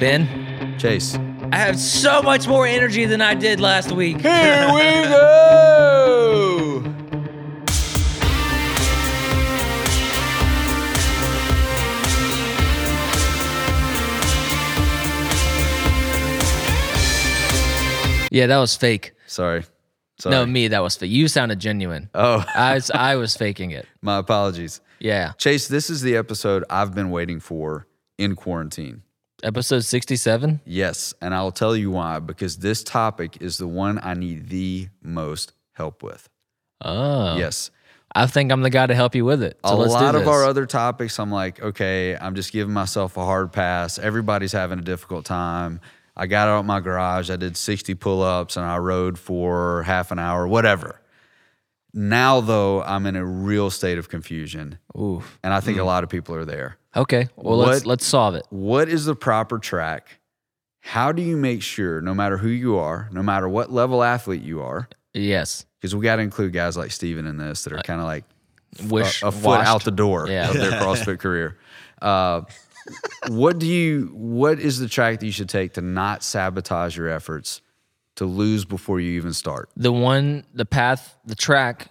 Ben, Chase. I have so much more energy than I did last week. Here we go. Yeah, that was fake. Sorry. Sorry. No, me, that was fake. You sounded genuine. Oh, I was, I was faking it. my apologies. Yeah. Chase, this is the episode I've been waiting for in quarantine. Episode 67. Yes, and I'll tell you why because this topic is the one I need the most help with. Oh. Yes. I think I'm the guy to help you with it. So a lot of our other topics, I'm like, okay, I'm just giving myself a hard pass. Everybody's having a difficult time. I got out my garage, I did 60 pull ups, and I rode for half an hour, whatever. Now, though, I'm in a real state of confusion, Oof. and I think a lot of people are there. Okay. Well, let's let's solve it. What is the proper track? How do you make sure, no matter who you are, no matter what level athlete you are, Yes. because we got to include guys like Steven in this that are kind of like Wish a, a foot washed. out the door Yeah. of their CrossFit career. Uh, what do you? What is the track that you should take to not sabotage your efforts to lose before you even start? The one, the path, the track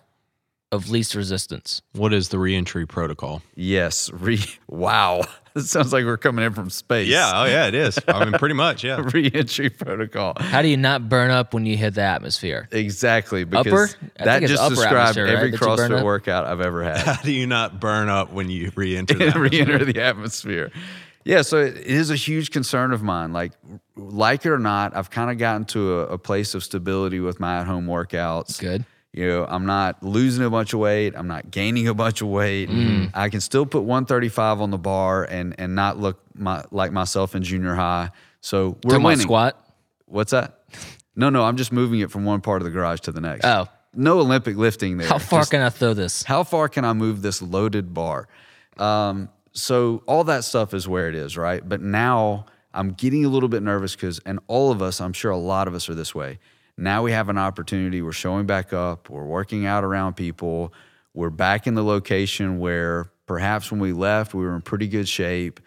of least resistance. What is the reentry protocol? Yes. Re. Wow. It sounds like we're coming in from space. Yeah. Oh yeah, it is. I mean, pretty much, yeah. Re-entry protocol. How do you not burn up when you hit the atmosphere? Exactly. Because I that just upper described atmosphere, right, every that CrossFit workout I've ever had. How do you not burn up when you re-enter that? re-enter the atmosphere. Yeah, so it is a huge concern of mine. Like, like it or not, I've kind of gotten to a, a place of stability with my at-home workouts. Good. You know, I'm not losing a bunch of weight. I'm not gaining a bunch of weight. Mm. I can still put 135 on the bar and and not look my, like myself in junior high. So we're Talking winning. squat. What's that? No, no, I'm just moving it from one part of the garage to the next. Oh. no Olympic lifting there. How far Just- can I throw this? how far can I move this loaded bar? Um, so all that stuff is where it is, right? But now I'm getting a little bit nervous because, and all of us, I'm sure a lot of us are this way. Now we have an opportunity. We're showing back up. We're working out around people. We're back in the location where perhaps when we left, we were in pretty good shape.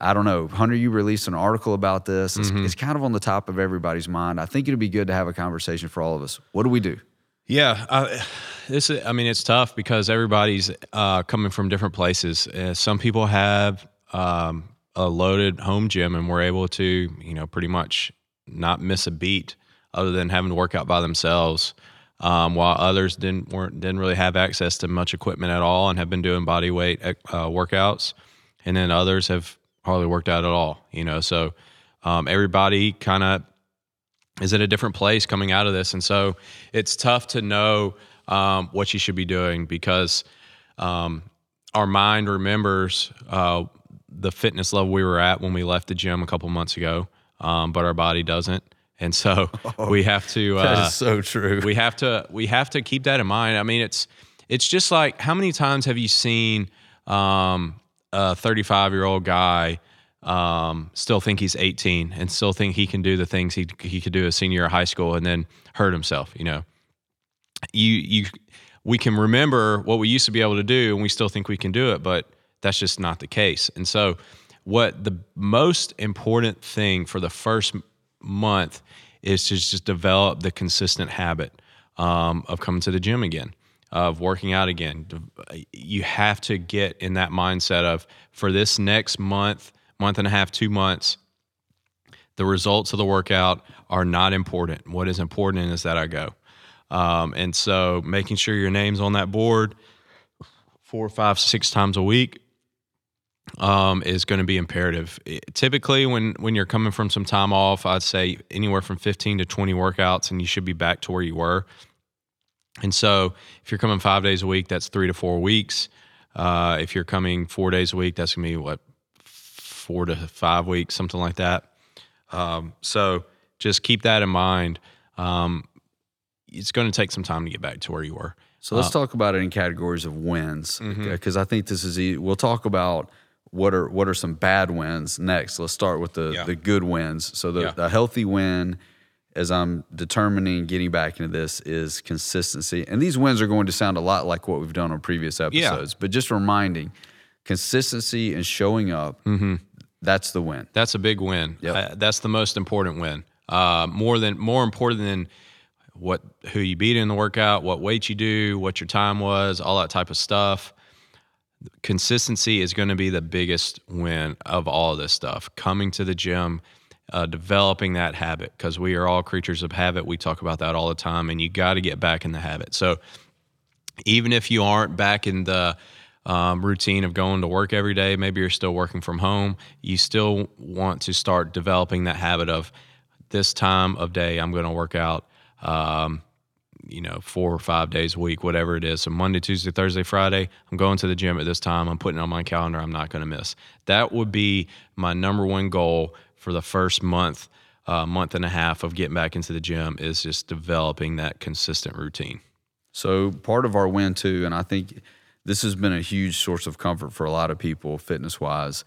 I don't know. Hunter, you released an article about this. It's, mm-hmm. it's kind of on the top of everybody's mind. I think it'd be good to have a conversation for all of us. What do we do? Yeah, I, this. is- I mean, it's tough because everybody's uh, coming from different places. Uh, some people have um, a loaded home gym and were able to, you know, pretty much not miss a beat other than having to work out by themselves. Um, while others didn't weren't didn't really have access to much equipment at all and have been doing body weight uh, workouts, and then others have hardly worked out at all. You know, so um, everybody kind of is in a different place coming out of this. And so it's tough to know um, what you should be doing because um, our mind remembers uh, the fitness level we were at when we left the gym a couple months ago, um, but our body doesn't. And so we have to. That Uh, is so true. we have to we have to keep that in mind. I mean, it's it's just like how many times have you seen um, a 35 year old guy um, still think he's 18 and still think he can do the things he he could do as senior year of high school and then hurt himself? You know, you you we can remember what we used to be able to do and we still think we can do it, but that's just not the case. And so, what the most important thing for the first month is to just develop the consistent habit um, of coming to the gym again, of working out again. You have to get in that mindset of for this next month, month and a half, two months, the results of the workout are not important. What is important is that I go. Um, and so making sure your name's on that board four, five, six times a week um, is going to be imperative. It- typically, when when you're coming from some time off, I'd say anywhere from 15 to 20 workouts, and you should be back to where you were. And so, if you're coming five days a week, that's three to four weeks. Uh, if you're coming four days a week, that's gonna be what four to five weeks, something like that. Um, so just keep that in mind. Um, it's going to take some time to get back to where you were. So let's talk about it in categories of wins, Mm-hmm. because I think this is. E- we'll talk about what are what are some bad wins next. Let's start with the Yeah. the good wins. So the, Yeah. the healthy win, as I'm determining getting back into this, is consistency. And these wins are going to sound a lot like what we've done on previous episodes, but just reminding consistency and showing up. Mm-hmm. That's the win. That's a big win. Yep. Uh, that's the most important win. Uh, more than more important than what who you beat in the workout, what weight you do, what your time was, all that type of stuff. Consistency is going to be the biggest win of all of this stuff. Coming to the gym, uh, developing that habit because we are all creatures of habit. We talk about that all the time, and you got to get back in the habit. So even if you aren't back in the um, routine of going to work every day, maybe you're still working from home, you still want to start developing that habit of this time of day, I'm going to work out. Um, you know, four or five days a week, whatever it is. So Monday, Tuesday, Thursday, Friday, I'm going to the gym at this time. I'm putting it on my calendar. I'm not going to miss. That would be my number one goal for the first month, uh, month and a half of getting back into the gym is just developing that consistent routine. So part of our win too, and I think this has been a huge source of comfort for a lot of people, fitness wise.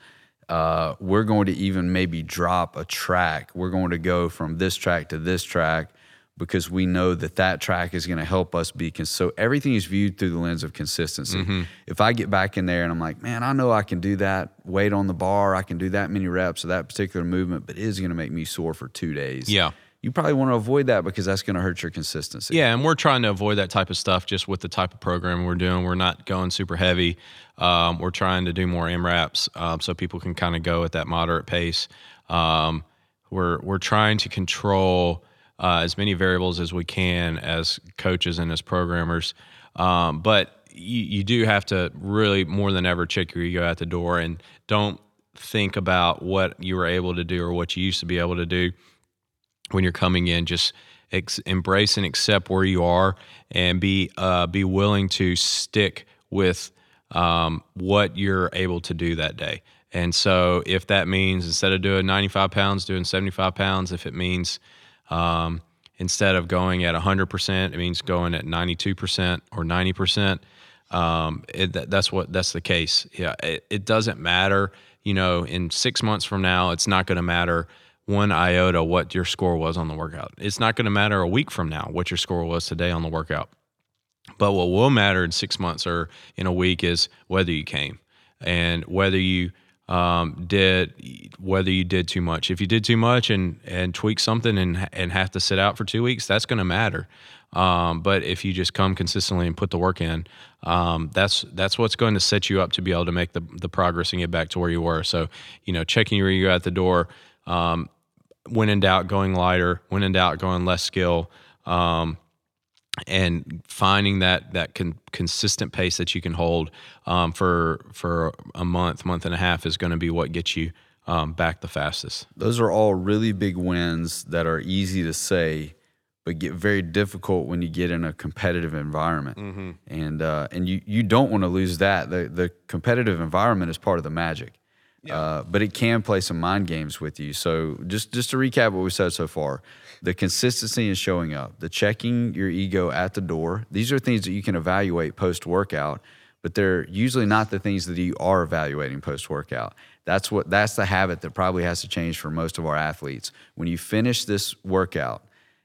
Uh, we're going to even maybe drop a track. We're going to go from this track to this track because we know that that track is going to help us be cons- so everything is viewed through the lens of consistency. If I get back in there and I'm like, man, I know I can do that weight on the bar, I can do that many reps of that particular movement, but it is going to make me sore for two days. Yeah. You probably want to avoid that because that's going to hurt your consistency. Yeah, and we're trying to avoid that type of stuff just with the type of program we're doing. We're not going super heavy. Um, we're trying to do more AMRAPs um, so people can kind of go at that moderate pace. Um, we're we're trying to control uh, as many variables as we can as coaches and as programmers, um, but you, you do have to really more than ever check your ego at the door and don't think about what you were able to do or what you used to be able to do when you're coming in. Just ex- embrace and accept where you are and be uh, be willing to stick with um, what you're able to do that day. And so if that means instead of doing 95 pounds doing 75 pounds if it means um, instead of going at 100% it means going at 92% or 90% um, it, that, that's what that's the case yeah it, it doesn't matter you know in six months from now it's not going to matter one iota what your score was on the workout. It's not going to matter a week from now what your score was today on the workout. But what will matter in six months or in a week is whether you came and whether you um, did whether you did too much. If you did too much and and tweak something and and have to sit out for two weeks, that's going to matter. Um, but if you just come consistently and put the work in, um, that's that's what's going to set you up to be able to make the the progress and get back to where you were. So you know, checking your ego at the door. Um, when in doubt, going lighter. When in doubt, going less skill. Um, and finding that that con- consistent pace that you can hold um, for for a month, month and a half is going to be what gets you um, back the fastest. Those are all really big wins that are easy to say, but get very difficult when you get in a competitive environment. Mm-hmm. And uh, and you you don't want to lose that. The the competitive environment is part of the magic. Uh, but it can play some mind games with you. So just just to recap what we said so far, the consistency in showing up, the checking your ego at the door. These are things that you can evaluate post workout, but they're usually not the things that you are evaluating post workout. That's what that's the habit that probably has to change for most of our athletes. When you finish this workout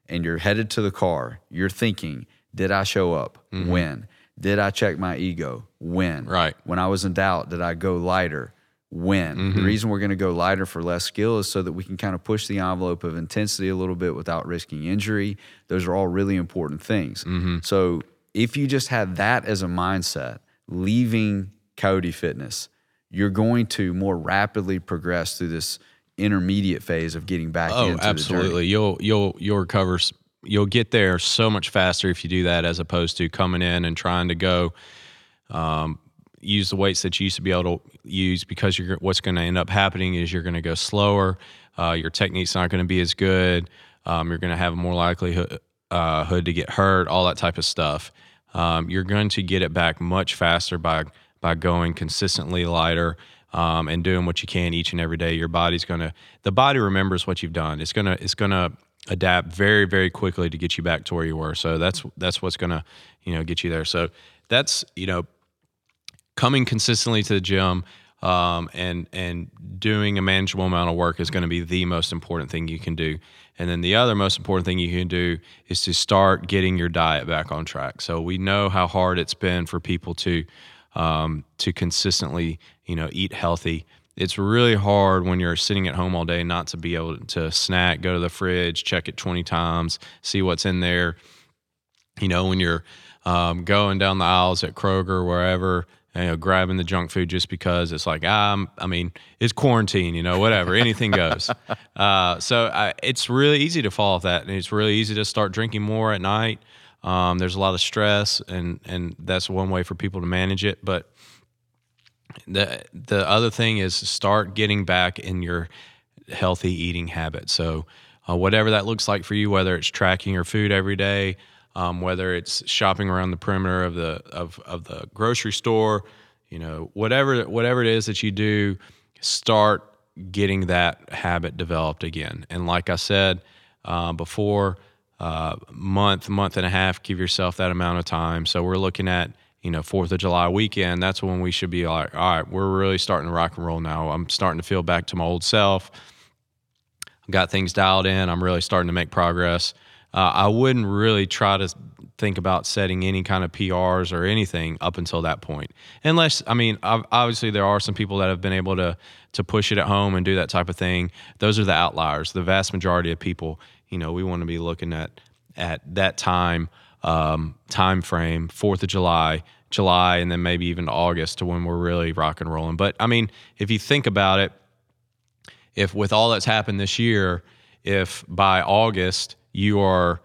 and you're headed to the car, you're thinking, did I show up? When? Did I check my ego? When? Right. When I was in doubt, did I go lighter? When? Mm-hmm. The reason we're going to go lighter for less skill is so that we can kind of push the envelope of intensity a little bit without risking injury. Those are all really important things. Mm-hmm. So if you just had that as a mindset, leaving Coyote Fitness, you're going to more rapidly progress through this intermediate phase of getting back Oh, into the journey. absolutely. You'll you'll you'll recover. You'll get there so much faster if you do that, as opposed to coming in and trying to go um, use the weights that you used to be able to use. Because you're what's going to end up happening is you're going to go slower. Uh, your technique's not going to be as good. Um, you're going to have more likelihood uh, to get hurt. All that type of stuff. Um, you're going to get it back much faster by by going consistently lighter um, and doing what you can each and every day. Your body's gonna the body remembers what you've done. It's gonna it's gonna adapt very very quickly to get you back to where you were. So that's that's what's gonna you know get you there. So that's you know coming consistently to the gym um, and and doing a manageable amount of work is going to be the most important thing you can do. And then the other most important thing you can do is to start getting your diet back on track. So we know how hard it's been for people to um, to consistently you know eat healthy it's really hard when you're sitting at home all day not to be able to snack, go to the fridge, check it 20 times, see what's in there. You know, when you're um, going down the aisles at Kroger, wherever, you know, grabbing the junk food just because it's like, um, I mean, it's quarantine, you know, whatever, anything goes. Uh, so I, it's really easy to fall off that, and it's really easy to start drinking more at night. Um, there's a lot of stress, and and that's one way for people to manage it. But the the other thing is start getting back in your healthy eating habit. So uh, whatever that looks like for you, whether it's tracking your food every day, um, whether it's shopping around the perimeter of the of, of the grocery store, you know, whatever whatever it is that you do, start getting that habit developed again. And like I said uh, before, uh, month month and a half, give yourself that amount of time. So we're looking at you know Fourth of July weekend. That's when we should be like, all right, we're really starting to rock and roll now. I'm starting to feel back to my old self. I've got things dialed in. I'm really starting to make progress uh, I wouldn't really try to think about setting any kind of PRs or anything up until that point. Unless, I mean, obviously there are some people that have been able to to push it at home and do that type of thing. Those are the outliers. The vast majority of people, you know, we want to be looking at at that time um, time frame, Fourth of July, July, and then maybe even August to when we're really rock and rolling. But I mean, if you think about it, if with all that's happened this year, if by August you are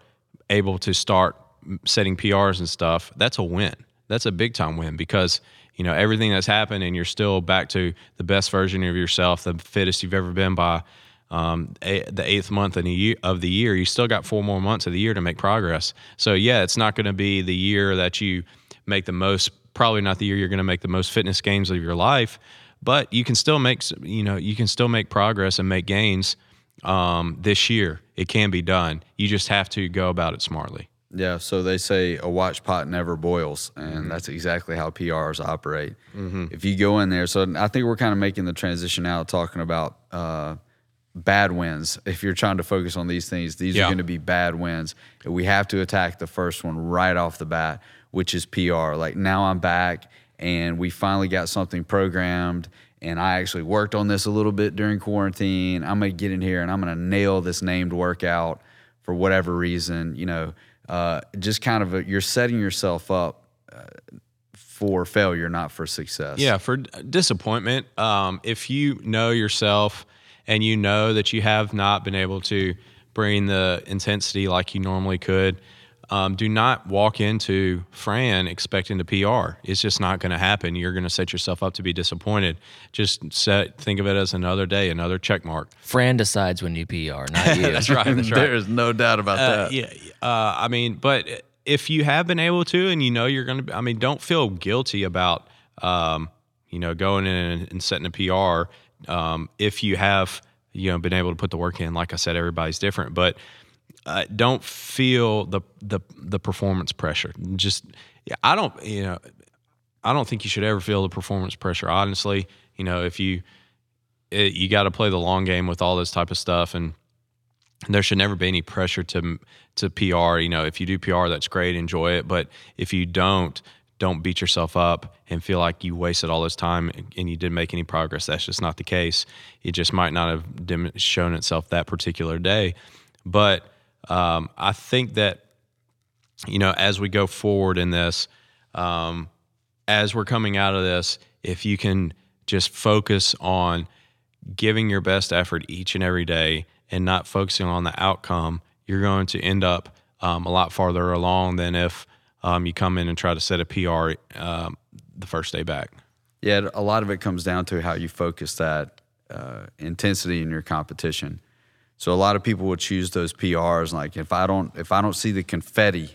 able to start setting PRs and stuff, that's a win. That's a big time win because you know everything that's happened and you're still back to the best version of yourself, the fittest you've ever been by um, a, the eighth month of the, year, of the year. You still got four more months of the year to make progress. So yeah, it's not going to be the year that you make the most. Probably not the year you're going to make the most fitness gains of your life, but you can still make you know you can still make progress and make gains um, this year. It can be done. You just have to go about it smartly. Yeah, so they say a watch pot never boils, and mm-hmm. that's exactly how PRs operate. Mm-hmm. If you go in there, so I think we're kind of making the transition out, talking about uh, bad wins. If you're trying to focus on these things, these yeah. are going to be bad wins. We have to attack the first one right off the bat, which is PR. Like now I'm back, and we finally got something programmed and I actually worked on this a little bit during quarantine. I'm gonna get in here and I'm gonna nail this named workout for whatever reason. You know, uh, just kind of a, you're setting yourself up uh, for failure, not for success. Yeah, for disappointment. Um, if you know yourself and you know that you have not been able to bring the intensity like you normally could um, do not walk into Fran expecting to PR. It's just not going to happen. You're going to set yourself up to be disappointed. Just set, think of it as another day, another check mark. Fran decides when you PR, not you. that's right. That's right. There's no doubt about uh, that. Yeah. Uh, I mean, but if you have been able to, and you know you're going to, I mean, don't feel guilty about, um, you know, going in and, and setting a PR. Um, if you have, you know, been able to put the work in. Like I said, everybody's different, but uh, don't feel the the the performance pressure. Just I don't you know I don't think you should ever feel the performance pressure. Honestly, you know if you it, you got to play the long game with all this type of stuff and there should never be any pressure to to PR. You know, if you do PR, that's great, enjoy it. But if you don't, don't beat yourself up and feel like you wasted all this time and you didn't make any progress. That's just not the case. It just might not have shown itself that particular day. But um, I think that you know as we go forward in this, um, as we're coming out of this, if you can just focus on giving your best effort each and every day and not focusing on the outcome, you're going to end up um, a lot farther along than if um, you come in and try to set a PR um, the first day back. Yeah, a lot of it comes down to how you focus that uh, intensity in your competition. So a lot of people would choose those PRs. Like if I don't if I don't see the confetti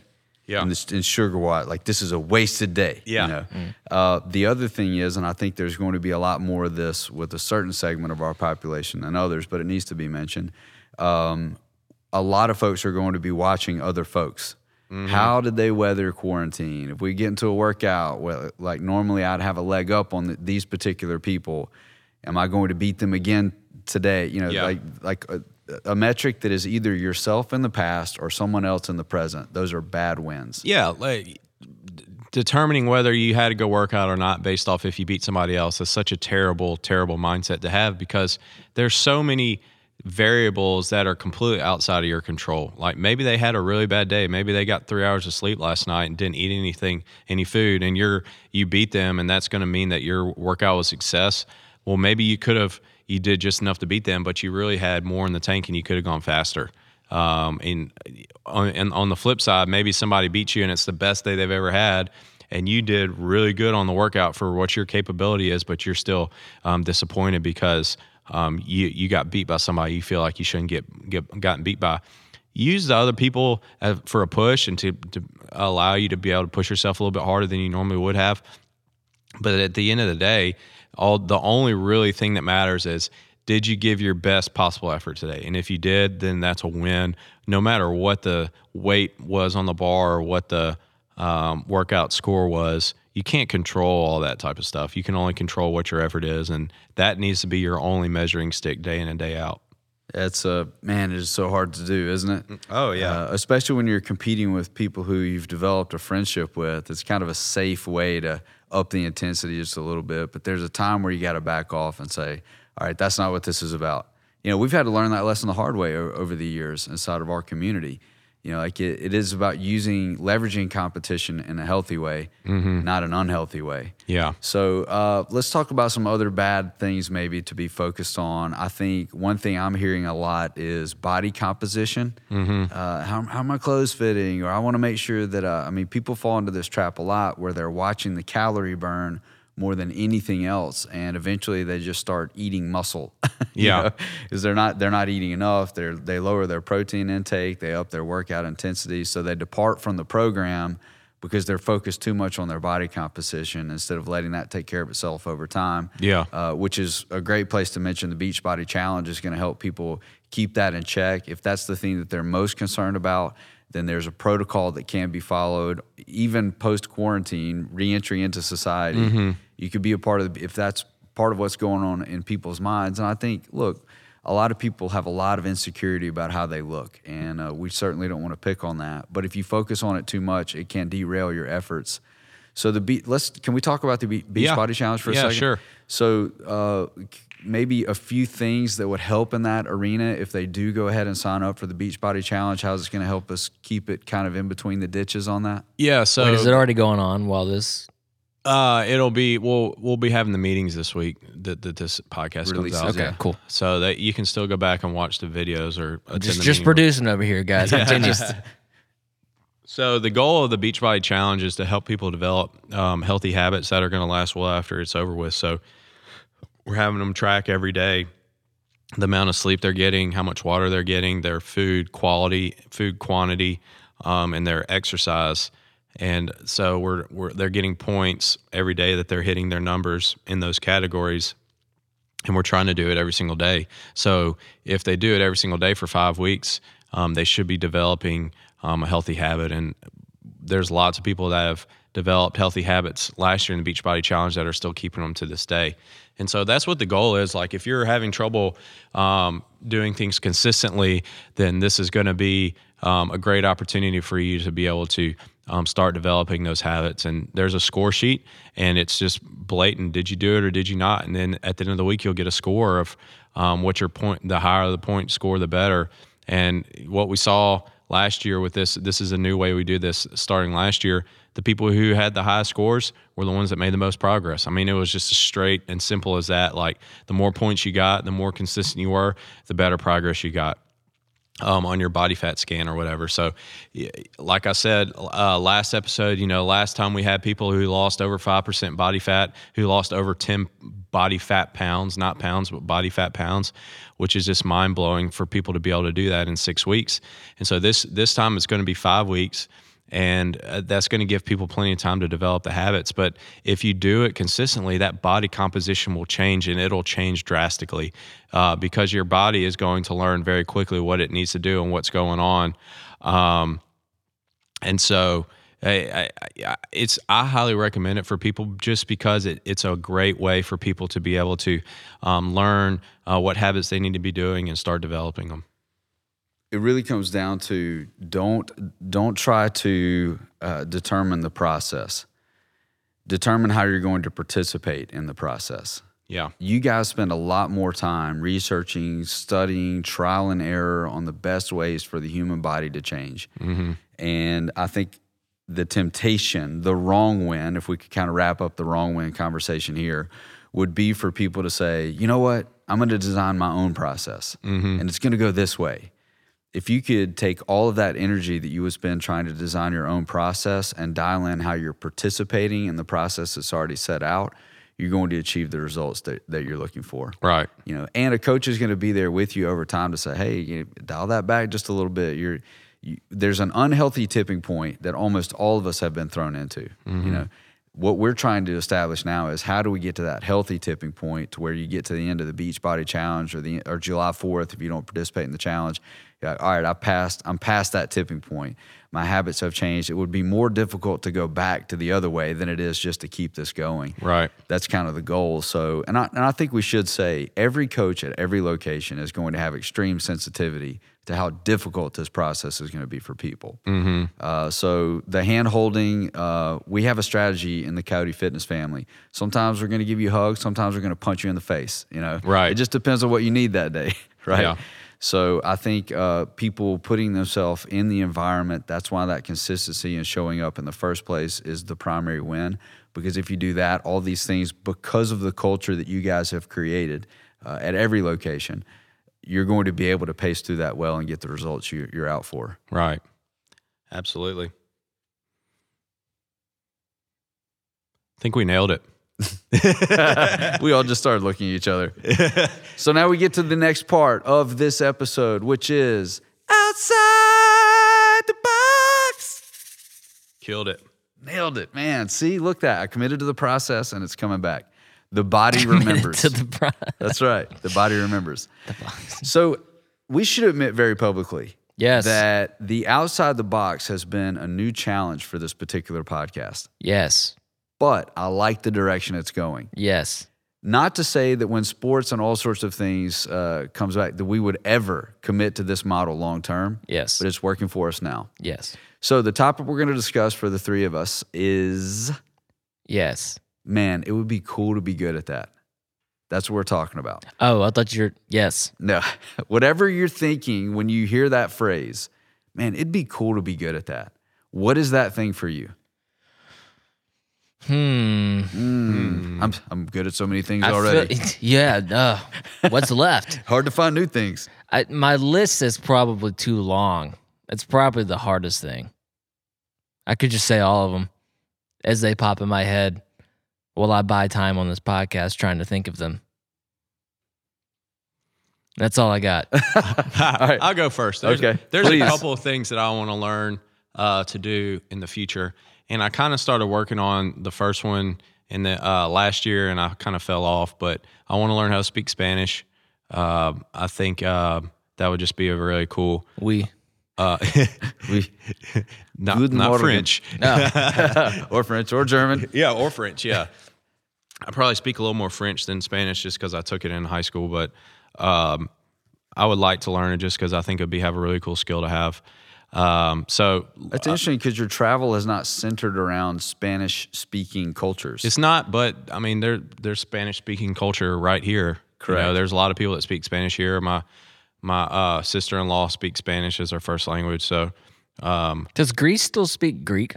yeah. in, in SugarWOD, like this is a wasted day. Yeah. You know? mm. uh, the other thing is, and I think there's going to be a lot more of this with a certain segment of our population than others, but it needs to be mentioned. Um, a lot of folks are going to be watching other folks. Mm-hmm. How did they weather quarantine? If we get into a workout, well, like normally I'd have a leg up on the, these particular people. Am I going to beat them again today? You know, yeah. like like uh, a metric that is either yourself in the past or someone else in the present. Those are bad wins. Yeah, like determining whether you had to go workout or not based off if you beat somebody else is such a terrible, terrible mindset to have because there's so many variables that are completely outside of your control. Like maybe they had a really bad day. Maybe they got three hours of sleep last night and didn't eat anything, any food, and you're you beat them, and that's going to mean that your workout was success. Well, maybe you could have you did just enough to beat them, but you really had more in the tank and you could have gone faster. Um, and on, and on the flip side, maybe somebody beat you and it's the best day they've ever had, and you did really good on the workout for what your capability is, but you're still um, disappointed because um, you you got beat by somebody you feel like you shouldn't get get gotten beat by. Use the other people for a push and to, to allow you to be able to push yourself a little bit harder than you normally would have. But at the end of the day, all the only really thing that matters is did you give your best possible effort today? And if you did, then that's a win. No matter what the weight was on the bar or what the um, workout score was, you can't control all that type of stuff. You can only control what your effort is, and that needs to be your only measuring stick day in and day out. It's a man. It's so hard to do, isn't it? Oh Uh, especially when you're competing with people who you've developed a friendship with. It's kind of a safe way to up the intensity just a little bit. But there's a time where you got to back off and say, "All right, that's not what this is about." You know, we've had to learn that lesson the hard way over the years inside of our community. You know, like it, it is about using leveraging competition in a healthy way, not an unhealthy way. yeah. So uh, let's talk about some other bad things maybe to be focused on. I think one thing I'm hearing a lot is body composition. Uh, how, how my clothes fitting? Or I want to make sure that, uh, I mean, people fall into this trap a lot where they're watching the calorie burn more than anything else, and eventually they just start eating muscle. Yeah. because they're not they're not eating enough. They they lower their protein intake. They up their workout intensity, so they depart from the program because they're focused too much on their body composition instead of letting that take care of itself over time. Yeah. Uh, which is a great place to mention the Beachbody Challenge is going to help people keep that in check. If that's the thing that they're most concerned about, then there's a protocol that can be followed, even post quarantine, reentry into society. You could be a part of the, if that's part of what's going on in people's minds. And I think, look, a lot of people have a lot of insecurity about how they look, and uh, we certainly don't want to pick on that. But if you focus on it too much, it can derail your efforts. So the be- let's can we talk about the Be- Yeah. Beachbody Challenge for a Yeah, second? sure. So uh, maybe a few things that would help in that arena if they do go ahead and sign up for the Beachbody Challenge. How's it going to help us keep it kind of in between the ditches on that? Yeah. So Wait, is it already going on while this? Uh, it'll be we'll we'll be having the meetings this week that, that this podcast Releases, comes out. yeah. Okay, cool. So that you can still go back and watch the videos or attend Just the just meeting. producing over here, guys. Continue. So the goal of the Beachbody Challenge is to help people develop um, healthy habits that are going to last well after it's over with. So we're having them track every day the amount of sleep they're getting, how much water they're getting, their food quality, food quantity, um, and their exercise. And so we're, we're they're getting points every day that they're hitting their numbers in those categories and we're trying to do it every single day. So if they do it every single day for five weeks, um, they should be developing um, a healthy habit. And there's lots of people that have developed healthy habits last year in the Beachbody Challenge that are still keeping them to this day. And so that's what the goal is. Like if you're having trouble um, doing things consistently, then this is going to be um, a great opportunity for you to be able to um, start developing those habits. And there's a score sheet, and it's just blatant. Did you do it or did you not? And then at the end of the week, you'll get a score of um, what your point. The higher the point score, the better. And what we saw last year with this, this is a new way we do this. Starting last year, the people who had the highest scores were the ones that made the most progress. I mean, it was just as straight and simple as that. Like the more points you got, the more consistent you were, the better progress you got um, on your body fat scan or whatever. So, like I said uh, last episode, you know, last time we had people who lost over 5% body fat, who lost over 10 body fat pounds, not pounds, but body fat pounds, which is just mind blowing for people to be able to do that in six weeks. And so, this, this time it's going to be five weeks. And uh, that's going to give people plenty of time to develop the habits. But if you do it consistently, that body composition will change and it'll change drastically uh, because your body is going to learn very quickly what it needs to do and what's going on. Um, and so I, I, I, it's I highly recommend it for people just because it, it's a great way for people to be able to um, learn uh, what habits they need to be doing and start developing them. It really comes down to don't don't try to uh, determine the process. determine how you're going to participate in the process. Yeah. You guys spend a lot more time researching, studying, trial and error on the best ways for the human body to change. And I think the temptation, the wrong win, if we could kind of wrap up the wrong win conversation here, would be for people to say, you know what, I'm going to design my own process and it's going to go this way. If you could take all of that energy that you would spend trying to design your own process and dial in how you're participating in the process that's already set out, you're going to achieve the results that, that you're looking for Right. you know, and a coach is going to be there with you over time to say, "Hey, you know, dial that back just a little bit." You're you, there's an unhealthy tipping point that almost all of us have been thrown into. You mm-hmm. know, what we're trying to establish now is how do we get to that healthy tipping point to where you get to the end of the Beachbody Challenge or the or July 4th if you don't participate in the challenge. All right, I passed. I'm past that tipping point. My habits have changed. It would be more difficult to go back to the other way than it is just to keep this going Right. that's kind of the goal. So, and I, and I think we should say every coach at every location is going to have extreme sensitivity to how difficult this process is going to be for people. Uh, so, the hand holding, uh, we have a strategy in the Coyote Fitness family. Sometimes we're going to give you hugs, sometimes we're going to punch you in the face. You know, Right. It just depends on what you need that day, right? Yeah. So I think uh, people putting themselves in the environment, that's why that consistency and showing up in the first place is the primary win. Because if you do that, all these things, because of the culture that you guys have created uh, at every location, you're going to be able to pace through that well and get the results you, you're out for. Right. Absolutely. I think we nailed it. we all just started looking at each other. so now we get to the next part of this episode, which is outside the box. Killed it. Nailed it, man. See, look that I committed to the process and it's coming back. The body remembers. to the pro- That's right. The body remembers. So we should admit very publicly Yes. that the outside the box has been a new challenge for this particular podcast. yes. But I like the direction it's going. Yes. Not to say that when sports and all sorts of things uh, comes back that we would ever commit to this model long term. Yes. But it's working for us now. Yes. So the topic we're going to discuss for the three of us is Yes. man, it would be cool to be good at that. That's what we're talking about. Oh, I thought you're yes. No, whatever you're thinking when you hear that phrase, man, it'd be cool to be good at that. What is that thing for you? Hmm. I'm I'm good at so many things I feel- already. yeah. Uh, what's left? Hard to find new things. I, my list is probably too long. It's probably the hardest thing. I could just say all of them as they pop in my head while I buy time on this podcast trying to think of them. That's all I got. all right. I'll go first. There's, Okay, There's please. a couple of things that I want to learn uh, to do in the future, and I kind of started working on the first one in the uh, last year, and I kind of fell off. But I want to learn how to speak Spanish. Uh, I think uh, that would just be a really cool. we. Uh, We not Guten not. French. or French or German. Yeah, or French. Yeah, I probably speak a little more French than Spanish just because I took it in high school. But um, I would like to learn it just because I think it'd be have a really cool skill to have. Um, so That's interesting because your travel is not centered around Spanish speaking cultures. it's not, but I mean, there there's Spanish speaking culture right here. You Correct. know, there's a lot of people that speak Spanish here. My my uh, sister in law speaks Spanish as her first language. So um, Does Greece still speak Greek?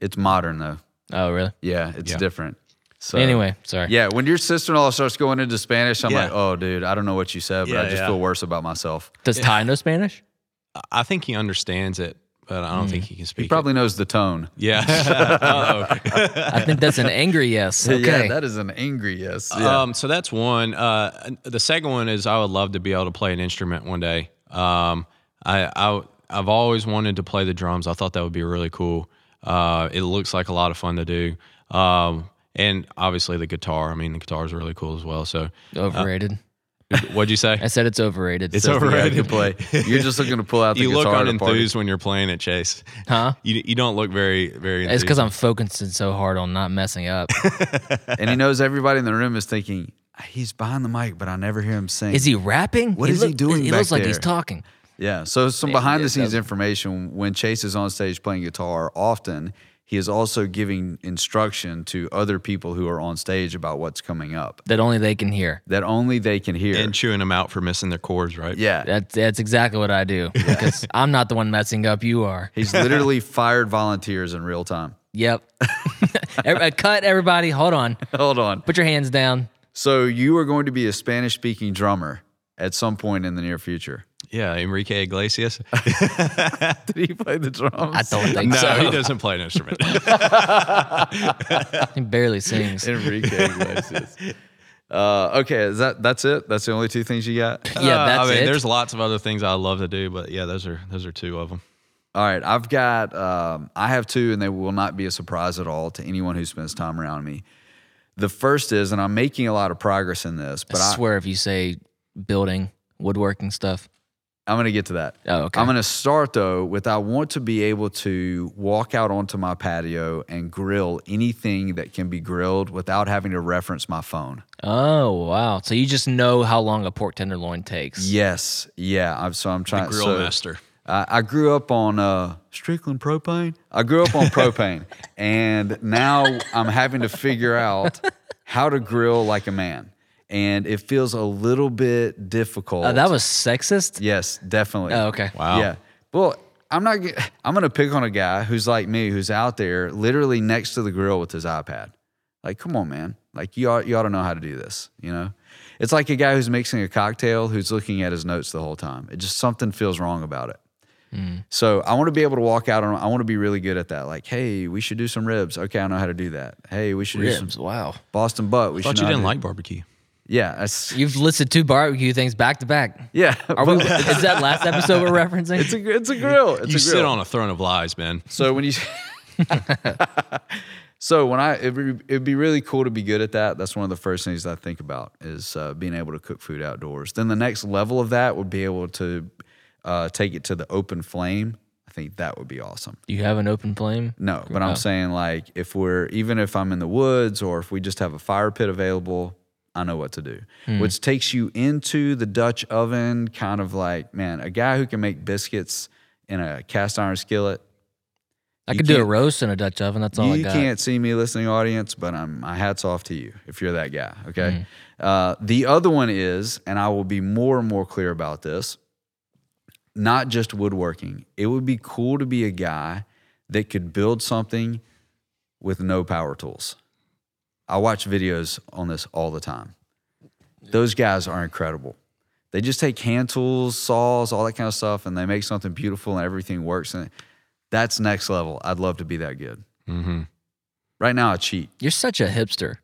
It's modern though. Oh, really? Yeah, it's Yeah. different. So Anyway, sorry. Yeah, when your sister in law starts going into Spanish, I'm Yeah. like, oh, dude, I don't know what you said, but I just yeah. feel worse about myself. Does Ty know Spanish? I think he understands it, but I don't think he can speak. He probably knows the tone. yeah. Uh-oh. I think that's an angry yes. Okay. Yeah, that is an angry yes. Yeah. Um, so that's one. Uh, the second one is I would love to be able to play an instrument one day. Um, I, I I've always wanted to play the drums. I thought that would be really cool. Uh, it looks like a lot of fun to do. Um, and obviously the guitar. I mean, the guitar is really cool as well. So, Overrated. What'd you say? I said it's overrated. It's So- The guy who overrated. can play. You're just looking to pull out the You look guitar to unenthused when you're playing it, Chase. Huh? You you don't look very very. It's because. I'm focusing so hard on not messing up. and he knows everybody in the room is thinking, he's behind the mic, but I never hear him sing. Is he rapping? What is he look- doing He back looks like he's talking. Yeah. So some behind the scenes information when Chase is on stage playing guitar, often he is also giving instruction to other people who are on stage about what's coming up that only they can hear. that only they can hear. And chewing them out for missing their chords, right? yeah. That's that's exactly what I do because I'm not the one messing up. You are. He's literally fired volunteers in real time. Yep. Cut everybody. Hold on. Hold on. Put your hands down. So you are going to be a Spanish speaking drummer at some point in the near future. Yeah, Enrique Iglesias. Did he play the drums? I don't think no, so. he doesn't play an instrument. He barely sings. Enrique Iglesias. Uh, okay, is that that's it? That's the only two things you got? Yeah, Uh, that's I mean, it. there's lots of other things I love to do, but yeah, those are those are two of them. All right, I've got um, I have two, and they will not be a surprise at all to anyone who spends time around me. The first is, and I'm making a lot of progress in this, but I I, swear if you say building, woodworking stuff. I'm going to get to that. Oh, okay. I'm going to start though with I want to be able to walk out onto my patio and grill anything that can be grilled without having to reference my phone. Oh wow! So you just know how long a pork tenderloin takes. Yes, yeah. I'm, so I'm trying. To grill so, master. I, I grew up on uh, Strickland propane. I grew up on propane, and now I'm having to figure out how to grill like a man, and it feels a little bit difficult. Uh, that was sexist. yes, definitely. Oh, okay. Wow. Yeah. Well, I'm not. g- I'm gonna pick on a guy who's like me, who's out there literally next to the grill with his iPad. Like, come on, man. Like, you ought, you ought to know how to do this. You know, it's like a guy who's mixing a cocktail who's looking at his notes the whole time. It just something feels wrong about it. So I want to be able to walk out on. I want to be really good at that. Like, hey, we should do some ribs. Okay, I know how to do that. Hey, we should do Ribs. some Wow. Boston butt. We Thought should. you didn't to- like barbecue. Yeah, that's, You've listed two barbecue things back to back. yeah. Are we? is that last episode we're referencing? It's a it's a grill. It's You a sit grill. on a throne of lies, man. So when you, so when I, it'd be, it'd be really cool to be good at that. That's one of the first things I think about is uh, being able to cook food outdoors. Then the next level of that would be able to uh, take it to the open flame. I think that would be awesome. Do you have an open flame? No, but. I'm saying like if we're even if I'm in the woods or if we just have a fire pit available, I know what to do. Hmm. Which takes you into the Dutch oven, kind of like man, a guy who can make biscuits in a cast iron skillet. I could do a roast in a Dutch oven. That's all I got. You can't see me, listening audience, but I'm my hats off to you if you're that guy. Okay. Mm. Uh, the other one is, and I will be more and more clear about this. Not just woodworking. It would be cool to be a guy that could build something with no power tools. I watch videos on this all the time. Those guys are incredible. They just take hand tools, saws, all that kind of stuff, and they make something beautiful and everything works. And that's next level. I'd love to be that good. Mm-hmm. Right now, I cheat. You're such a hipster.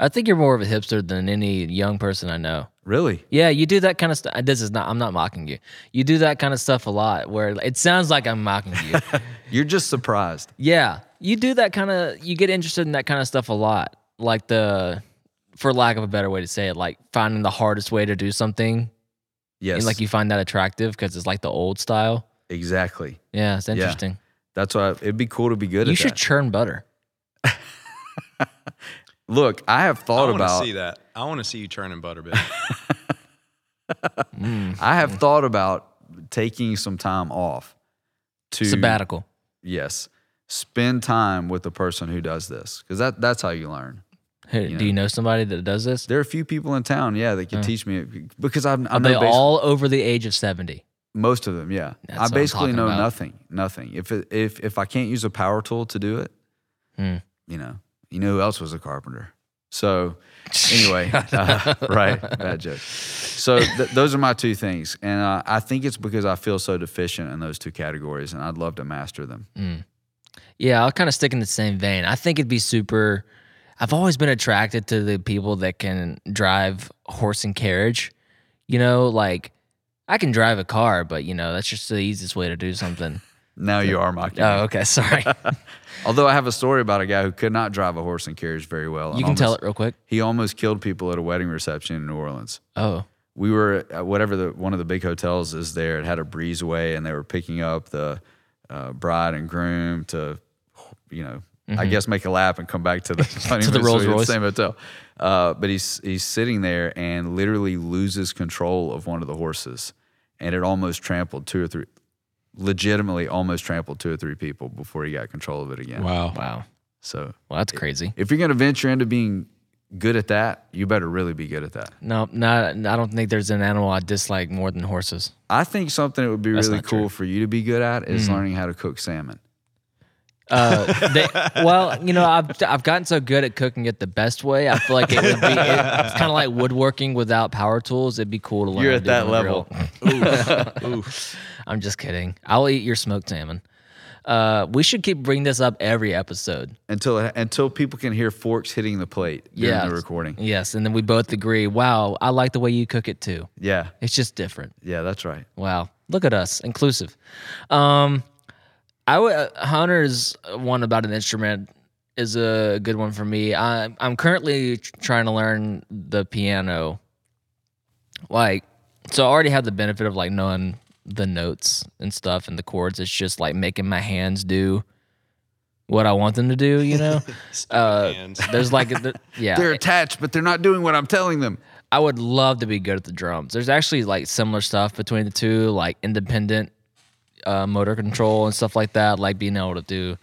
I think you're more of a hipster than any young person I know. Really? Yeah, you do that kind of stuff. This is not. I'm not mocking you. You do that kind of stuff a lot. Where it sounds like I'm mocking you. You're just surprised. yeah, you do that kind of. You get interested in that kind of stuff a lot. Like the, for lack of a better way to say it, like finding the hardest way to do something. Yes. And like you find that attractive because it's like the old style. exactly. Yeah, it's interesting. That's why it'd be cool to be good at You should that. churn butter. Look, I have I thought want to about see that. I want to see you churning butter, bit. I have mm. thought about taking some time off to Sabbatical. Yes. Spend time with the person who does this. Because that that's how you learn. Hey, You do you know somebody that does this? There are a few people in town, yeah, that can teach me because I'm. I Are they all over the age of 70? most of them, yeah. That's I basically know about. nothing, nothing. If it, if if I can't use a power tool to do it, Hmm. you know, you know who else was a carpenter. So anyway, uh, right, bad joke. So th- those are my two things, and uh, I think it's because I feel so deficient in those two categories, and I'd love to master them. Yeah, I'll kind of stick in the same vein. I think it'd be super. I've always been attracted to the people that can drive horse and carriage. You know, like I can drive a car, but you know that's just the easiest way to do something. Now you are mocking. Oh, me. okay, sorry. Although I have a story about a guy who could not drive a horse and carriage very well. you can tell it real quick. He almost killed people at a wedding reception in New Orleans. Oh, we were at whatever the one of the big hotels is there. It had a breezeway, and they were picking up the uh, bride and groom to, you know, I guess make a lap and come back to the honeymoon Mm-hmm. Rolls suite at the Royce. same hotel. Uh, but he's he's sitting there and literally loses control of one of the horses, and it almost trampled two or three legitimately almost trampled two or three people before he got control of it again. Wow. Wow. So Well, that's crazy. if you're going to venture into being good at that, you better really be good at that. No, not. I don't think there's an animal I dislike more than horses. I think something that would be That's really cool true. for you to be good at is learning how to cook salmon. Uh, they, well, you know, I've I've gotten so good at cooking it the best way. I feel like it would be. It, it's kind of like woodworking without power tools. It'd be cool to learn. You're at to do it that on a grill. level. I'm just kidding. I'll eat your smoked salmon. Uh, we should keep bringing this up every episode. until until people can hear forks hitting the plate during Yeah, the recording. Yes, and then we both agree. Wow, I like the way you cook it too. Yeah, It's just different. yeah, that's right. Wow, look at us, inclusive. Um, I would uh, Hunter's one about an instrument is a good one for me. I, I'm currently trying to learn the piano. Like, so I already have the benefit of like knowing the notes and stuff and the chords. It's just like making my hands do what I want them to do. You know, uh, there's like, a, yeah, They're attached, but they're not doing what I'm telling them. I would love to be good at the drums. There's actually like similar stuff between the two, like independent uh, motor control and stuff like that, like being able to do,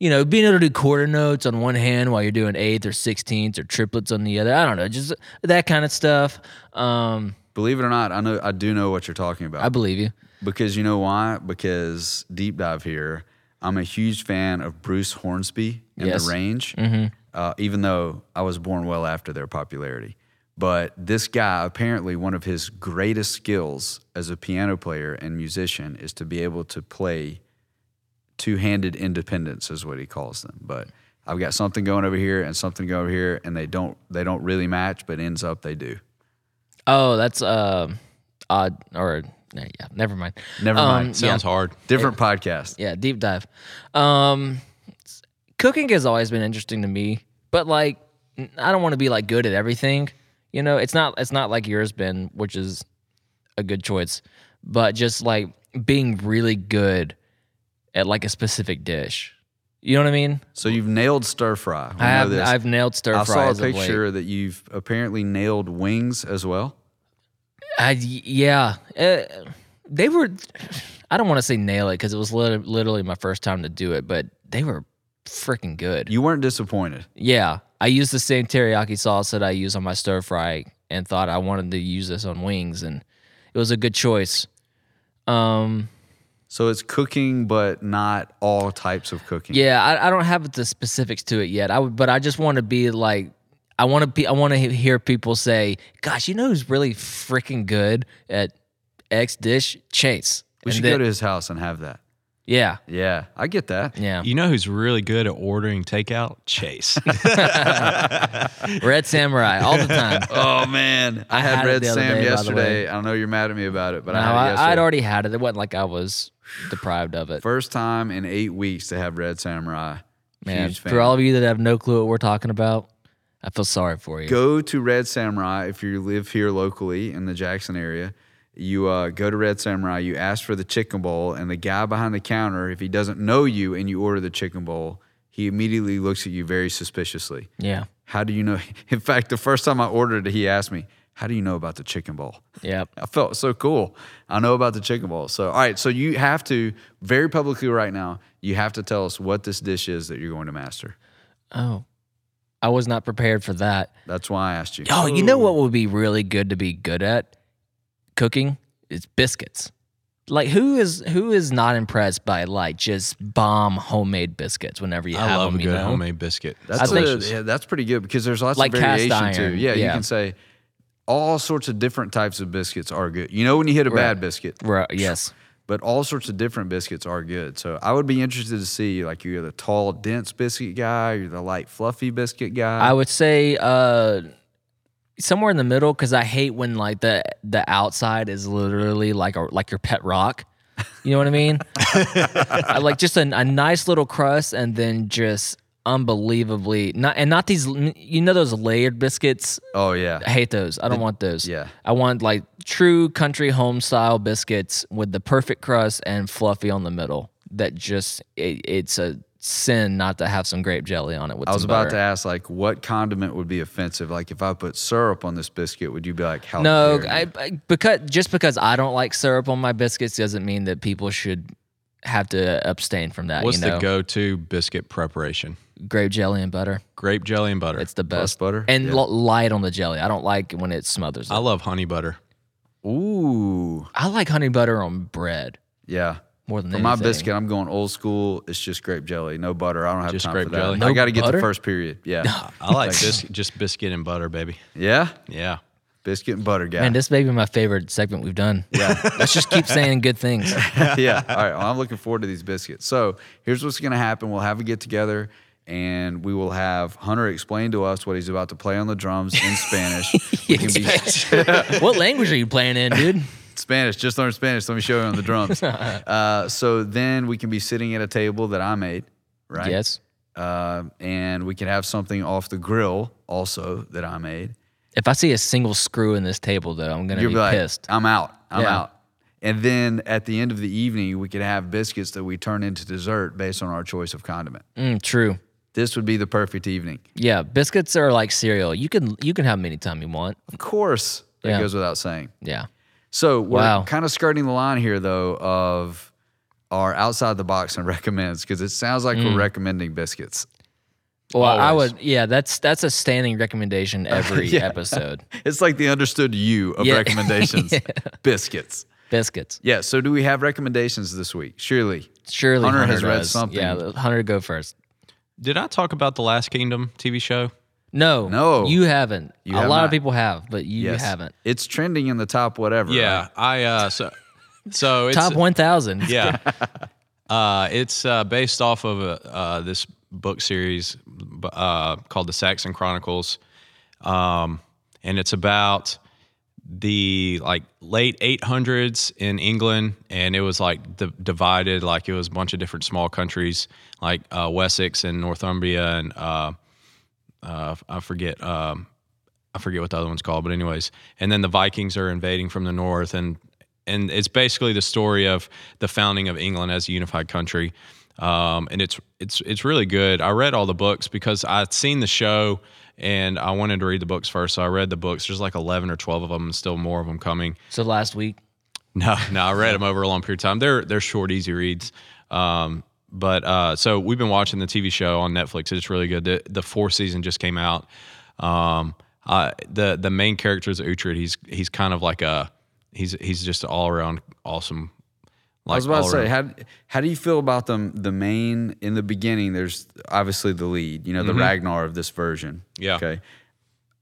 you know, being able to do quarter notes on one hand while you're doing eighth or sixteenths or triplets on the other. I don't know, just that kind of stuff. Um, Believe it or not, I know I do know what you're talking about. I believe you. Because you know why? Because deep dive here, I'm a huge fan of Bruce Hornsby and Yes. the Range. Uh, even though I was born well after their popularity, but this guy apparently one of his greatest skills as a piano player and musician is to be able to play two-handed independence, is what he calls them. But I've got something going over here and something going over here, and they don't they don't really match, but ends up they do. Oh, that's um odd or yeah, never mind. Never Um, mind. yeah. Sounds hard. Different podcast. Yeah, deep dive. Um, cooking has always been interesting to me, but like, I don't want to be like good at everything. You know, it's not it's not like yours been, which is a good choice, but just like being really good at like a specific dish. You know what I mean? So you've nailed stir fry. I have, this. I've nailed stir I fry. saw a picture that you've apparently nailed wings as well. I, yeah, uh, they were. I don't want to say nail it because it was literally my first time to do it, but they were freaking good. You weren't disappointed. Yeah, I used the same teriyaki sauce that I use on my stir fry, and thought I wanted to use this on wings, and it was a good choice. Um, So it's cooking, but not all types of cooking. yeah, I, I don't have the specifics to it yet. I would, but I just want to be like, I want to be, I want to hear people say, "Gosh, you know who's really freaking good at X dish? Chase." We And should then- go to his house and have that. Yeah, Yeah, I get that. yeah. You know who's really good at ordering takeout? Chase. Red Samurai all the time. Oh man, I, had, had Red Sam day, by the yesterday. I know you're mad at me about it, but No, I had it I, yesterday. I'd already had it. It wasn't like I was deprived of it. First time in eight weeks to have Red Samurai. Man, Huge fan. for all of you that have no clue what we're talking about, I feel sorry for you. go to Red Samurai if you live here locally in the Jackson area. You uh, go to Red Samurai, you ask for the chicken bowl, and the guy behind the counter, if he doesn't know you and you order the chicken bowl, he immediately looks at you very suspiciously. Yeah. How do you know? In fact, the first time I ordered it, he asked me, How do you know about the chicken bowl? Yeah. I felt so cool. I know about the chicken bowl. So, all right. So, you have to, very publicly right now, you have to tell us what this dish is that you're going to master. Oh, I was not prepared for that. That's why I asked you. Oh, you know what would be really good to be good at cooking? It's biscuits. Like who is who is not impressed by like just bomb homemade biscuits whenever you I have love them? a you good know? homemade biscuit. That's I think- a- yeah, that's pretty good because there's lots Like of cast variation too. iron, Yeah, you yeah. can say all sorts of different types of biscuits are good. You know when you hit a bad biscuit, Right, yes. but all sorts of different biscuits are good. So I would be interested to see like you're the tall, dense biscuit guy, you're the light, fluffy biscuit guy. I would say uh somewhere in the middle because I hate when like the the outside is literally like a like your pet rock. You know what I mean? I like just a, a nice little crust and then just unbelievably not and not these you know those layered biscuits. oh yeah, I hate those. I don't want those. yeah. I want like true country home style biscuits with the perfect crust and fluffy on the middle. That just it, it's a sin not to have some grape jelly on it with I was about butter. to ask, like, what condiment would be offensive? Like, if I put syrup on this biscuit, would you be like, how No, I. I because just because I don't like syrup on my biscuits doesn't mean that people should have to abstain from that. What's you know, the go-to biscuit preparation? grape jelly and butter. Grape jelly and butter. It's the Plus best. butter? and Yeah. l- light on the jelly. I don't like when it smothers. It. I love honey butter. Ooh, I like honey butter on bread yeah. More than For my biscuit, I'm going old school. It's just grape jelly, no butter. I don't have Just time grape for that. jelly? I No got to get butter? the first period. Yeah, I like bis- just biscuit and butter, baby. yeah. Yeah. Biscuit and butter guy. Man, this may be my favorite segment we've done. yeah, Let's just keep saying good things. yeah. All right. Well, I'm looking forward to these biscuits. So here's what's going to happen. We'll have a get together. And we will have Hunter explain to us what he's about to play on the drums in Spanish. We can be- what language are you playing in, dude? Spanish. Just learn Spanish. Let me show you on the drums. Uh, so then we can be sitting at a table that I made, right? Yes. Uh, and we can have something off the grill also that I made. If I see a single screw in this table, though, I'm gonna You'll be be like, pissed. I'm out. I'm Yeah. out. And then at the end of the evening, we could have biscuits that we turn into dessert based on our choice of condiment. Mm, true. This would be the perfect evening. Yeah, biscuits are like cereal. You can you can have them anytime you want. Of course, that Yeah. goes without saying. Yeah. So we're Wow. kind of skirting the line here, though, of our outside the box and recommends because it sounds like Mm. we're recommending biscuits. Well, I Always. would. Yeah, that's that's a standing recommendation every Yeah. episode. It's like the understood you of Yeah. recommendations. Biscuits. Biscuits. Yeah. So do we have recommendations this week? Surely. Surely Hunter Hunter, has read does. something. Yeah, Hunter, go first. Did I talk about the Last Kingdom TV show? No, No. you haven't. You a have lot not. of people have, but you Yes. haven't. It's trending in the top whatever. Yeah, right? I uh so so it's Top one thousand. yeah. Uh, it's uh, based off of a, uh, this book series uh, called the Saxon Chronicles, um, and it's about the like late 800s in England, and it was like di- divided, like it was a bunch of different small countries, like uh, Wessex and Northumbria, and uh, uh, I forget. Um, I forget what the other one's called, but anyways, and then the Vikings are invading from the north, and and it's basically the story of the founding of England as a unified country, um, and it's it's it's really good. I read all the books because I'd seen the show, and I wanted to read the books first, so I read the books. There's like eleven or twelve of them, and still more of them coming. So last week, No, no, I read them over a long period of time. They're they're short, easy reads. Um, but uh, so we've been watching the TV show on Netflix. It's really good. The, the fourth season just came out. Um, uh, the the main character is Uhtred. He's he's kind of like a he's he's just all around awesome. Like I was about to say, around- how how do you feel about them? The main in the beginning, there's obviously the lead, you know, the Ragnar of this version. Mm-hmm. Yeah. Okay.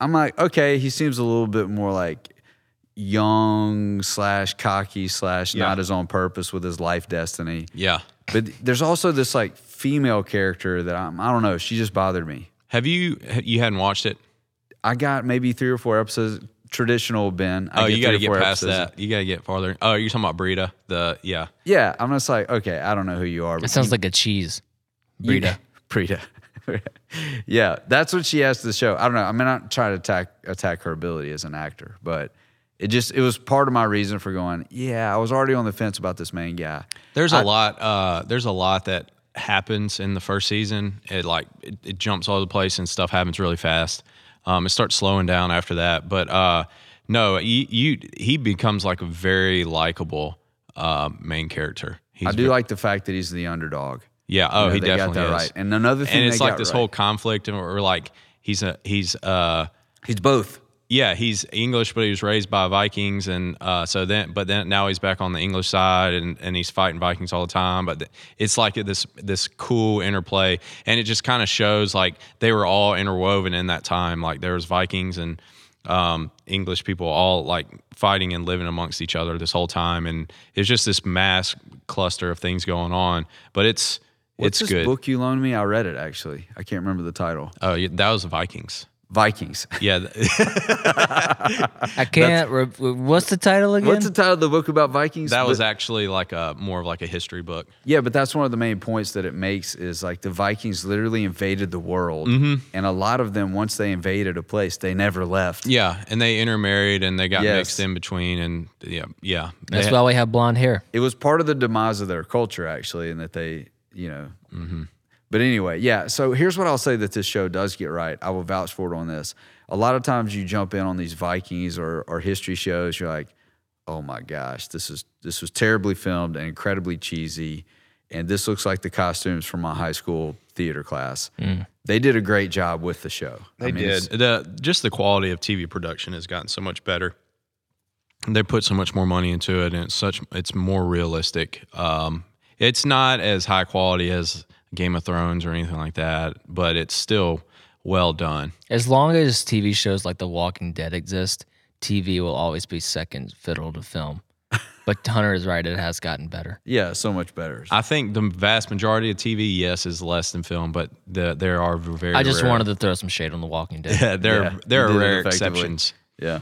I'm like, okay, he seems a little bit more like young slash cocky slash Yeah. not his own purpose with his life destiny. yeah. But there's also this like female character that I'm, I don't know. She just bothered me. Have you you hadn't watched it? I got maybe three or four episodes. Traditional Ben. I Oh, you got to get past episodes. that. You got to get farther. Oh, you're talking about Brida. The yeah. Yeah, I'm just like, okay, I don't know who you are. it But sounds like a cheese. You- Brida. Brida. yeah, that's what she has to show. I don't know. I'm not trying to attack attack her ability as an actor, but it just it was part of my reason for going. Yeah, I was already on the fence about this main guy. There's a lot. Uh, there's a lot that happens in the first season. It like it, it jumps all over the place and stuff happens really fast. Um, it starts slowing down after that. But uh, no, you, you he becomes like a very likable uh, main character. He's I do ve- like the fact that he's the underdog. yeah. Oh, You know, he definitely got that is. right. And another thing, and it's they like this right. whole conflict, and we're like he's a he's uh He's both. Yeah, he's English, but he was raised by Vikings, and uh, so then, but then now he's back on the English side, and, and he's fighting Vikings all the time. But th- it's like this this cool interplay, and it just kind of shows like they were all interwoven in that time. Like there was Vikings and um, English people all like fighting and living amongst each other this whole time, and it's just this mass cluster of things going on. But it's What's it's this good. book you loaned me? I read it actually. I can't remember the title. Oh, yeah, that was the Vikings. Vikings. Yeah, I can't. Re- what's the title again? What's the title of the book about Vikings? that was But- actually like a more of like a history book. Yeah, but that's one of the main points that it makes is like the Vikings literally invaded the world, Mm-hmm. and a lot of them once they invaded a place, they never left. Yeah, and they intermarried and they got Yes. mixed in between, and yeah, yeah. That's They- why we have blonde hair. It was part of the demise of their culture actually, and that they, you know. Mm-hmm. But anyway, yeah. So here's what I'll say that this show does get right. I will vouch for it on this. A lot of times you jump in on these Vikings or or history shows, you're like, oh my gosh, this is this was terribly filmed and incredibly cheesy. And this looks like the costumes from my high school theater class. They did a great job with the show. They I mean, did. The just the quality of TV production has gotten so much better. They put so much more money into it, and it's such it's more realistic. Um, it's not as high quality as Game of Thrones or anything like that, but it's still well done. As long as TV shows like The Walking Dead exist, TV will always be second fiddle to film. But Hunter is right; it has gotten better. Yeah, so much better. I think the vast majority of TV, yes, is less than film, but the, there are very. I just rare- wanted to throw some shade on The Walking Dead. Yeah, there Yeah, there are rare exceptions. yeah.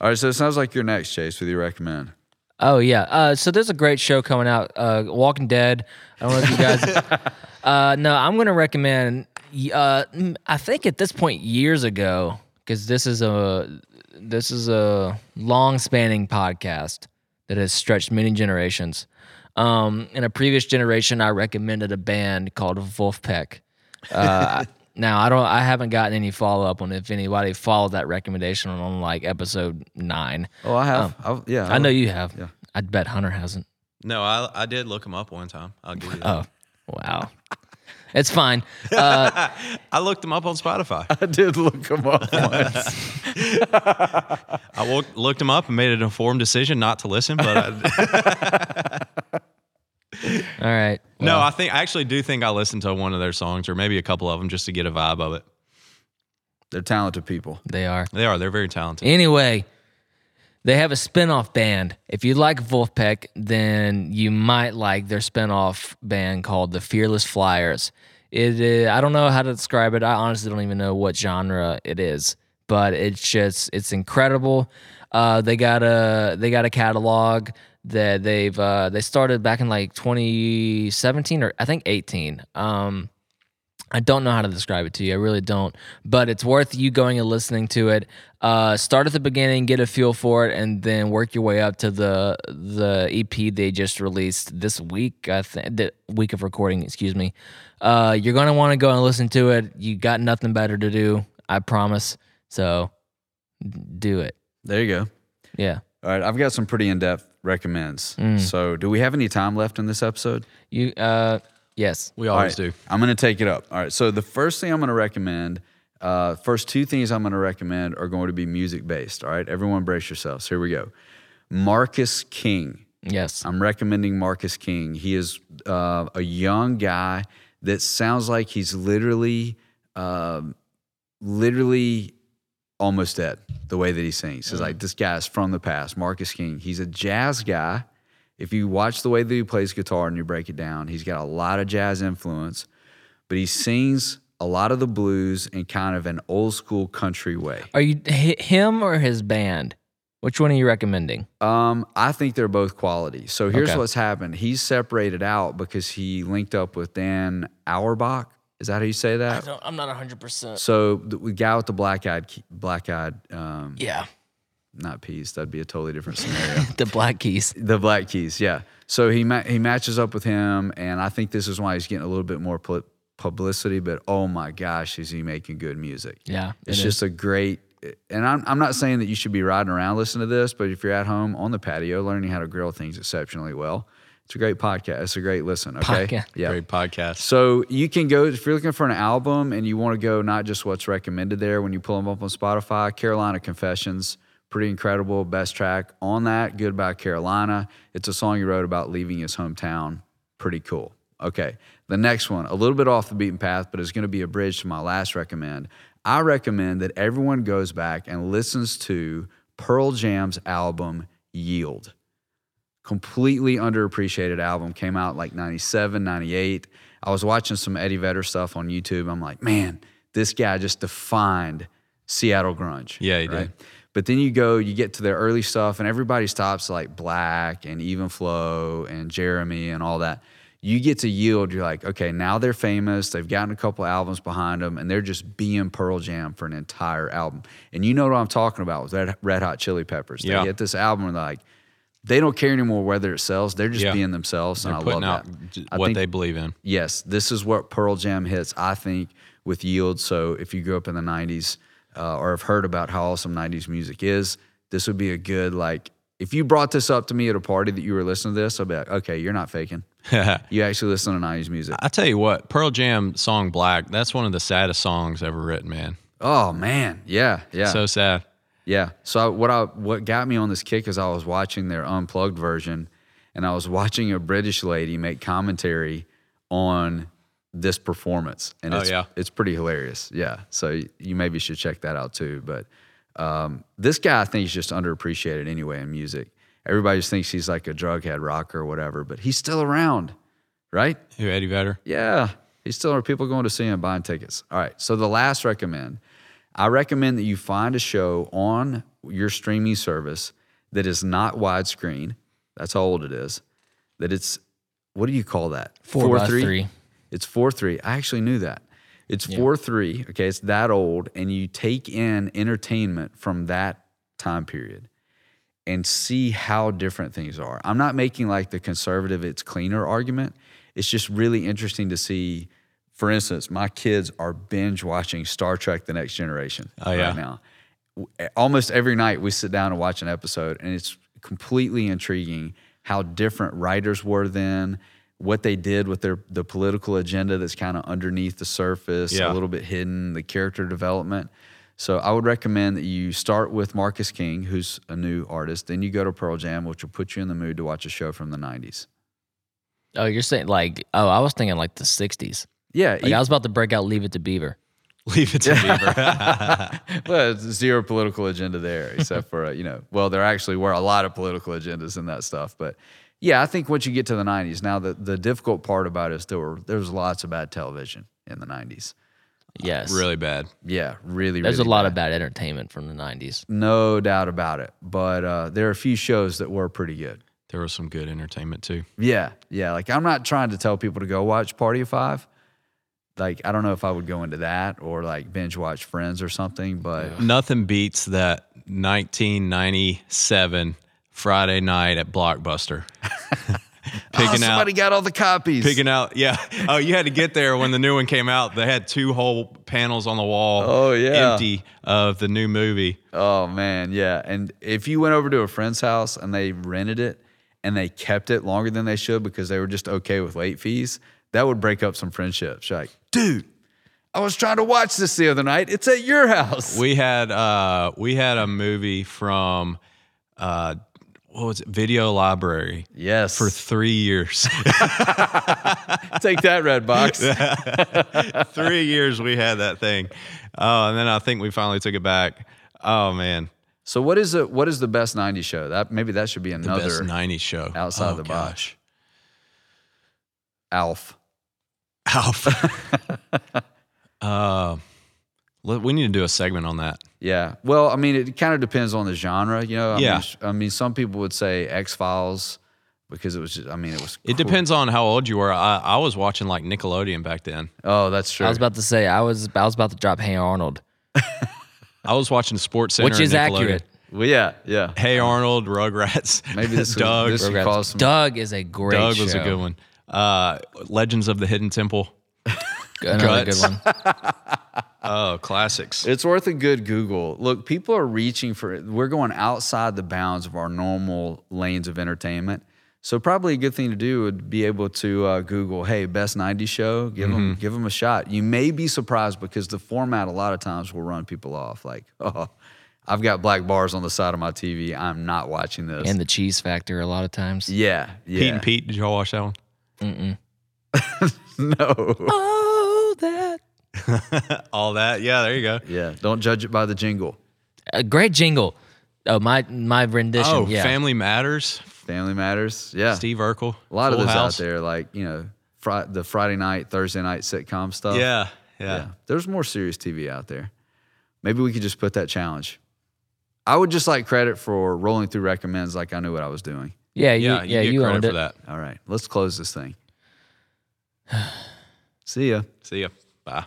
All right, so it sounds like you're next, Chase, with your recommend. Oh yeah. Uh, so there's a great show coming out, uh, Walking Dead. I don't know if you guys. uh, no, I'm gonna recommend. Uh, I think at this point years ago, because this is a this is a long spanning podcast that has stretched many generations. Um, in a previous generation, I recommended a band called Vulfpeck. Uh, now I don't. I haven't gotten any follow up on if anybody followed that recommendation on like episode nine. Oh, I have. I've- yeah, I know you have. Yeah. I'd bet Hunter hasn't. No, I I did look him up one time. I'll give you that. Oh, wow. It's fine. Uh, I looked them up on Spotify. I did look them up once. I wo- looked them up and made an informed decision not to listen. But I, all right. no, I think I actually do think I listened to one of their songs or maybe a couple of them just to get a vibe of it. They're talented people. they are. They are. They're very talented. Anyway, they have a spin-off band. If you like Vulfpeck, then you might like their spin-off band called the Fearless Flyers. It is, I don't know how to describe it. I honestly don't even know what genre it is, but it's just it's incredible. Uh, they got a they got a catalog that they've uh, they started back in like 2017 or I think 18. Um, I don't know how to describe it to you. I really don't. But it's worth you going and listening to it. Uh, start at the beginning, get a feel for it, and then work your way up to the the EP they just released this week. I think the week of recording. Excuse me. Uh, you're gonna want to go and listen to it. You got nothing better to do. I promise. So do it. There you go. Yeah. All right, I've got some pretty in-depth recommends. Mm. So, do we have any time left in this episode? You. Uh. Yes. We always right, do. I'm going to take it up. All right. So the first thing I'm going to recommend, uh, first two things I'm going to recommend are going to be music based. All right. Everyone brace yourselves. Here we go. Marcus King. Yes. I'm recommending Marcus King. He is uh, a young guy that sounds like he's literally, um, literally almost dead. The way that he sings, It's like this guy is from the past. Marcus King. He's a jazz guy. If you watch the way that he plays guitar and you break it down, he's got a lot of jazz influence, but he sings a lot of the blues in kind of an old school country way. Are you him or his band? Which one are you recommending? Um, I think they're both quality. So here's Okay. what's happened. He's separated out because he linked up with Dan Auerbach. Is that how you say that? I'm not 100. percent So the, the guy with the black eyed, black eyed, um, Yeah. Not peas. That'd be a totally different scenario. The Black Keys. the Black Keys, yeah. So he ma- he matches up with him, and I think this is why he's getting a little bit more pu- publicity. But oh my gosh, is he making good music? Yeah. It's it just is. a great, and I'm, I'm not saying that you should be riding around listening to this, but if you're at home on the patio learning how to grill things exceptionally well, it's a great podcast. It's a great listen. Okay. Podcast. Yeah. Great podcast. So you can go if you're looking for an album and you want to go not just what's recommended there when you pull them up on Spotify. Carolina Confessions, pretty incredible. Best track on that. Goodbye Carolina. It's a song he wrote about leaving his hometown. Pretty cool. Okay. The next one, a little bit off the beaten path, but it's going to be a bridge to my last recommend. I recommend that everyone goes back and listens to Pearl Jam's album Yield completely underappreciated album came out like 97 98 i was watching some eddie vedder stuff on youtube i'm like man this guy just defined seattle grunge Yeah, he did. But then you go you get to their early stuff and everybody stops like black and even flow and jeremy and all that you get to yield you're like okay now they're famous they've gotten a couple albums behind them and they're just being pearl jam for an entire album and you know what i'm talking about with red, red hot chili peppers Yeah. they get this album and they're like they don't care anymore whether it sells. They're just Yeah. being themselves, and They're I putting love out that. what think- they believe in. yes, this is what Pearl Jam hits, I think, with Yield. So if you grew up in the 90s uh, or have heard about how awesome 90s music is, this would be a good, like, if you brought this up to me at a party that you were listening to this, I'd be like, okay, you're not faking. You actually listen to 90s music. I tell you what, Pearl Jam song Black, that's one of the saddest songs ever written, man. Oh, man. Yeah. Yeah. So sad. Yeah. So I, what I what got me on this kick is I was watching their unplugged version, and I was watching a British lady make commentary on this performance, and Oh, it's yeah. it's pretty hilarious. Yeah. So you maybe should check that out too. But um, this guy I think is just underappreciated anyway in music. Everybody just thinks he's like a drug head rocker or whatever, but he's still around, right? Who, Eddie Vedder? Yeah, he's still are people going to see him buying tickets. All right. So the last recommend, I recommend that you find a show on your streaming service that is not widescreen. That's how old it is. That it's what do you call that? Four by three. It's four three. I actually knew that. It's four three. Okay, it's that old, and you take in entertainment from that time period and see how different things are. I'm not making like the conservative it's cleaner argument. It's just really interesting to see. For instance, my kids are binge watching Star Trek: The Next Generation Oh, yeah. right now. Eh, almost every night we sit down and watch an episode, and it's completely intriguing how different writers were then, what they did with their the political agenda that's kind of underneath the surface, Yeah. a little bit hidden, the character development. So I would recommend that you start with Marcus King, who's a new artist, then you go to Pearl Jam, which will put you in the mood to watch a show from the '90s. Oh, you're saying like oh, I was thinking like the '60s. Yeah, Like I was about to break out "Leave It to Beaver." Leave it to Beaver. well, it's zero political agenda there, except for uh, you know, well, there actually were a lot of political agendas in that stuff, but yeah, I think once you get to the '90s, now the the difficult part about it is there were there was lots of bad television in the '90s. Yes, really bad. Yeah, really, There's really a lot bad. of bad entertainment from the '90s. no doubt about it. But uh, there are a few shows that were pretty good. There was some good entertainment too. Yeah, yeah. Like I'm not trying to tell people to go watch Party of Five. Like I don't know if I would go into that or like binge watch Friends or something, but Nothing beats that 1997 Friday night at Blockbuster. oh, picking out somebody got all the copies. picking out yeah oh you had to get there when the new one came out they had two whole panels on the wall Oh, yeah. empty of the new movie Oh man, yeah. And if you went over to a friend's house and they rented it and they kept it longer than they should because they were just okay with late fees, that would break up some friendships. You're like, dude, I was trying to watch this the other night. It's at your house. we had uh we had a movie from uh what was it video library yes. for three years take that red box. three years we had that thing oh and then i think we finally took it back oh man so what is it? What is the best '90s show? That maybe that should be best another 90s show outside oh, the box. Alf. Alf. uh, we need to do a segment on that. Yeah. Well, I mean, it kind of depends on the genre. You know. I Yeah. Mean, I mean, some people would say X Files because it was. Just, I mean, it was. It cool. depends on how old you were. I, I was watching like Nickelodeon back then. Oh, that's true. I was about to say I was I was about to drop Hey Arnold, I was watching Sports Center, which is and accurate. well, yeah, yeah. Hey Arnold, Rugrats. Maybe this was- Doug. this Rugrats. some- Doug is a great. Doug was a good one. Uh, Legends of the Hidden Temple. Another Guts. good one. Oh, classics. It's worth a good Google. Look, people are reaching for it. We're going outside the bounds of our normal lanes of entertainment. So probably a good thing to do would be able to uh, Google, "Hey, best '90s show." Give them, give them a shot. You may be surprised because the format a lot of times will run people off. Like, oh, I've got black bars on the side of my TV. I'm not watching this. and the cheese factor a lot of times. yeah, yeah. Pete and Pete. Did y'all watch that one? No. That All that. Yeah, there you go. yeah. Don't judge it by the jingle. a great jingle. Oh, my my rendition. Oh, yeah. Family Matters. Family Matters. Yeah. Steve Urkel. a lot of those House. out there, like you know, fri- the Friday night, Thursday night sitcom stuff. Yeah, yeah. Yeah. There's more serious TV out there. Maybe we could just put that challenge. I would just like credit for rolling through recommends like I knew what I was doing. Yeah, you, Yeah, yeah, you you, credit owned for it. that. All right, let's close this thing. See ya. See ya. Bye.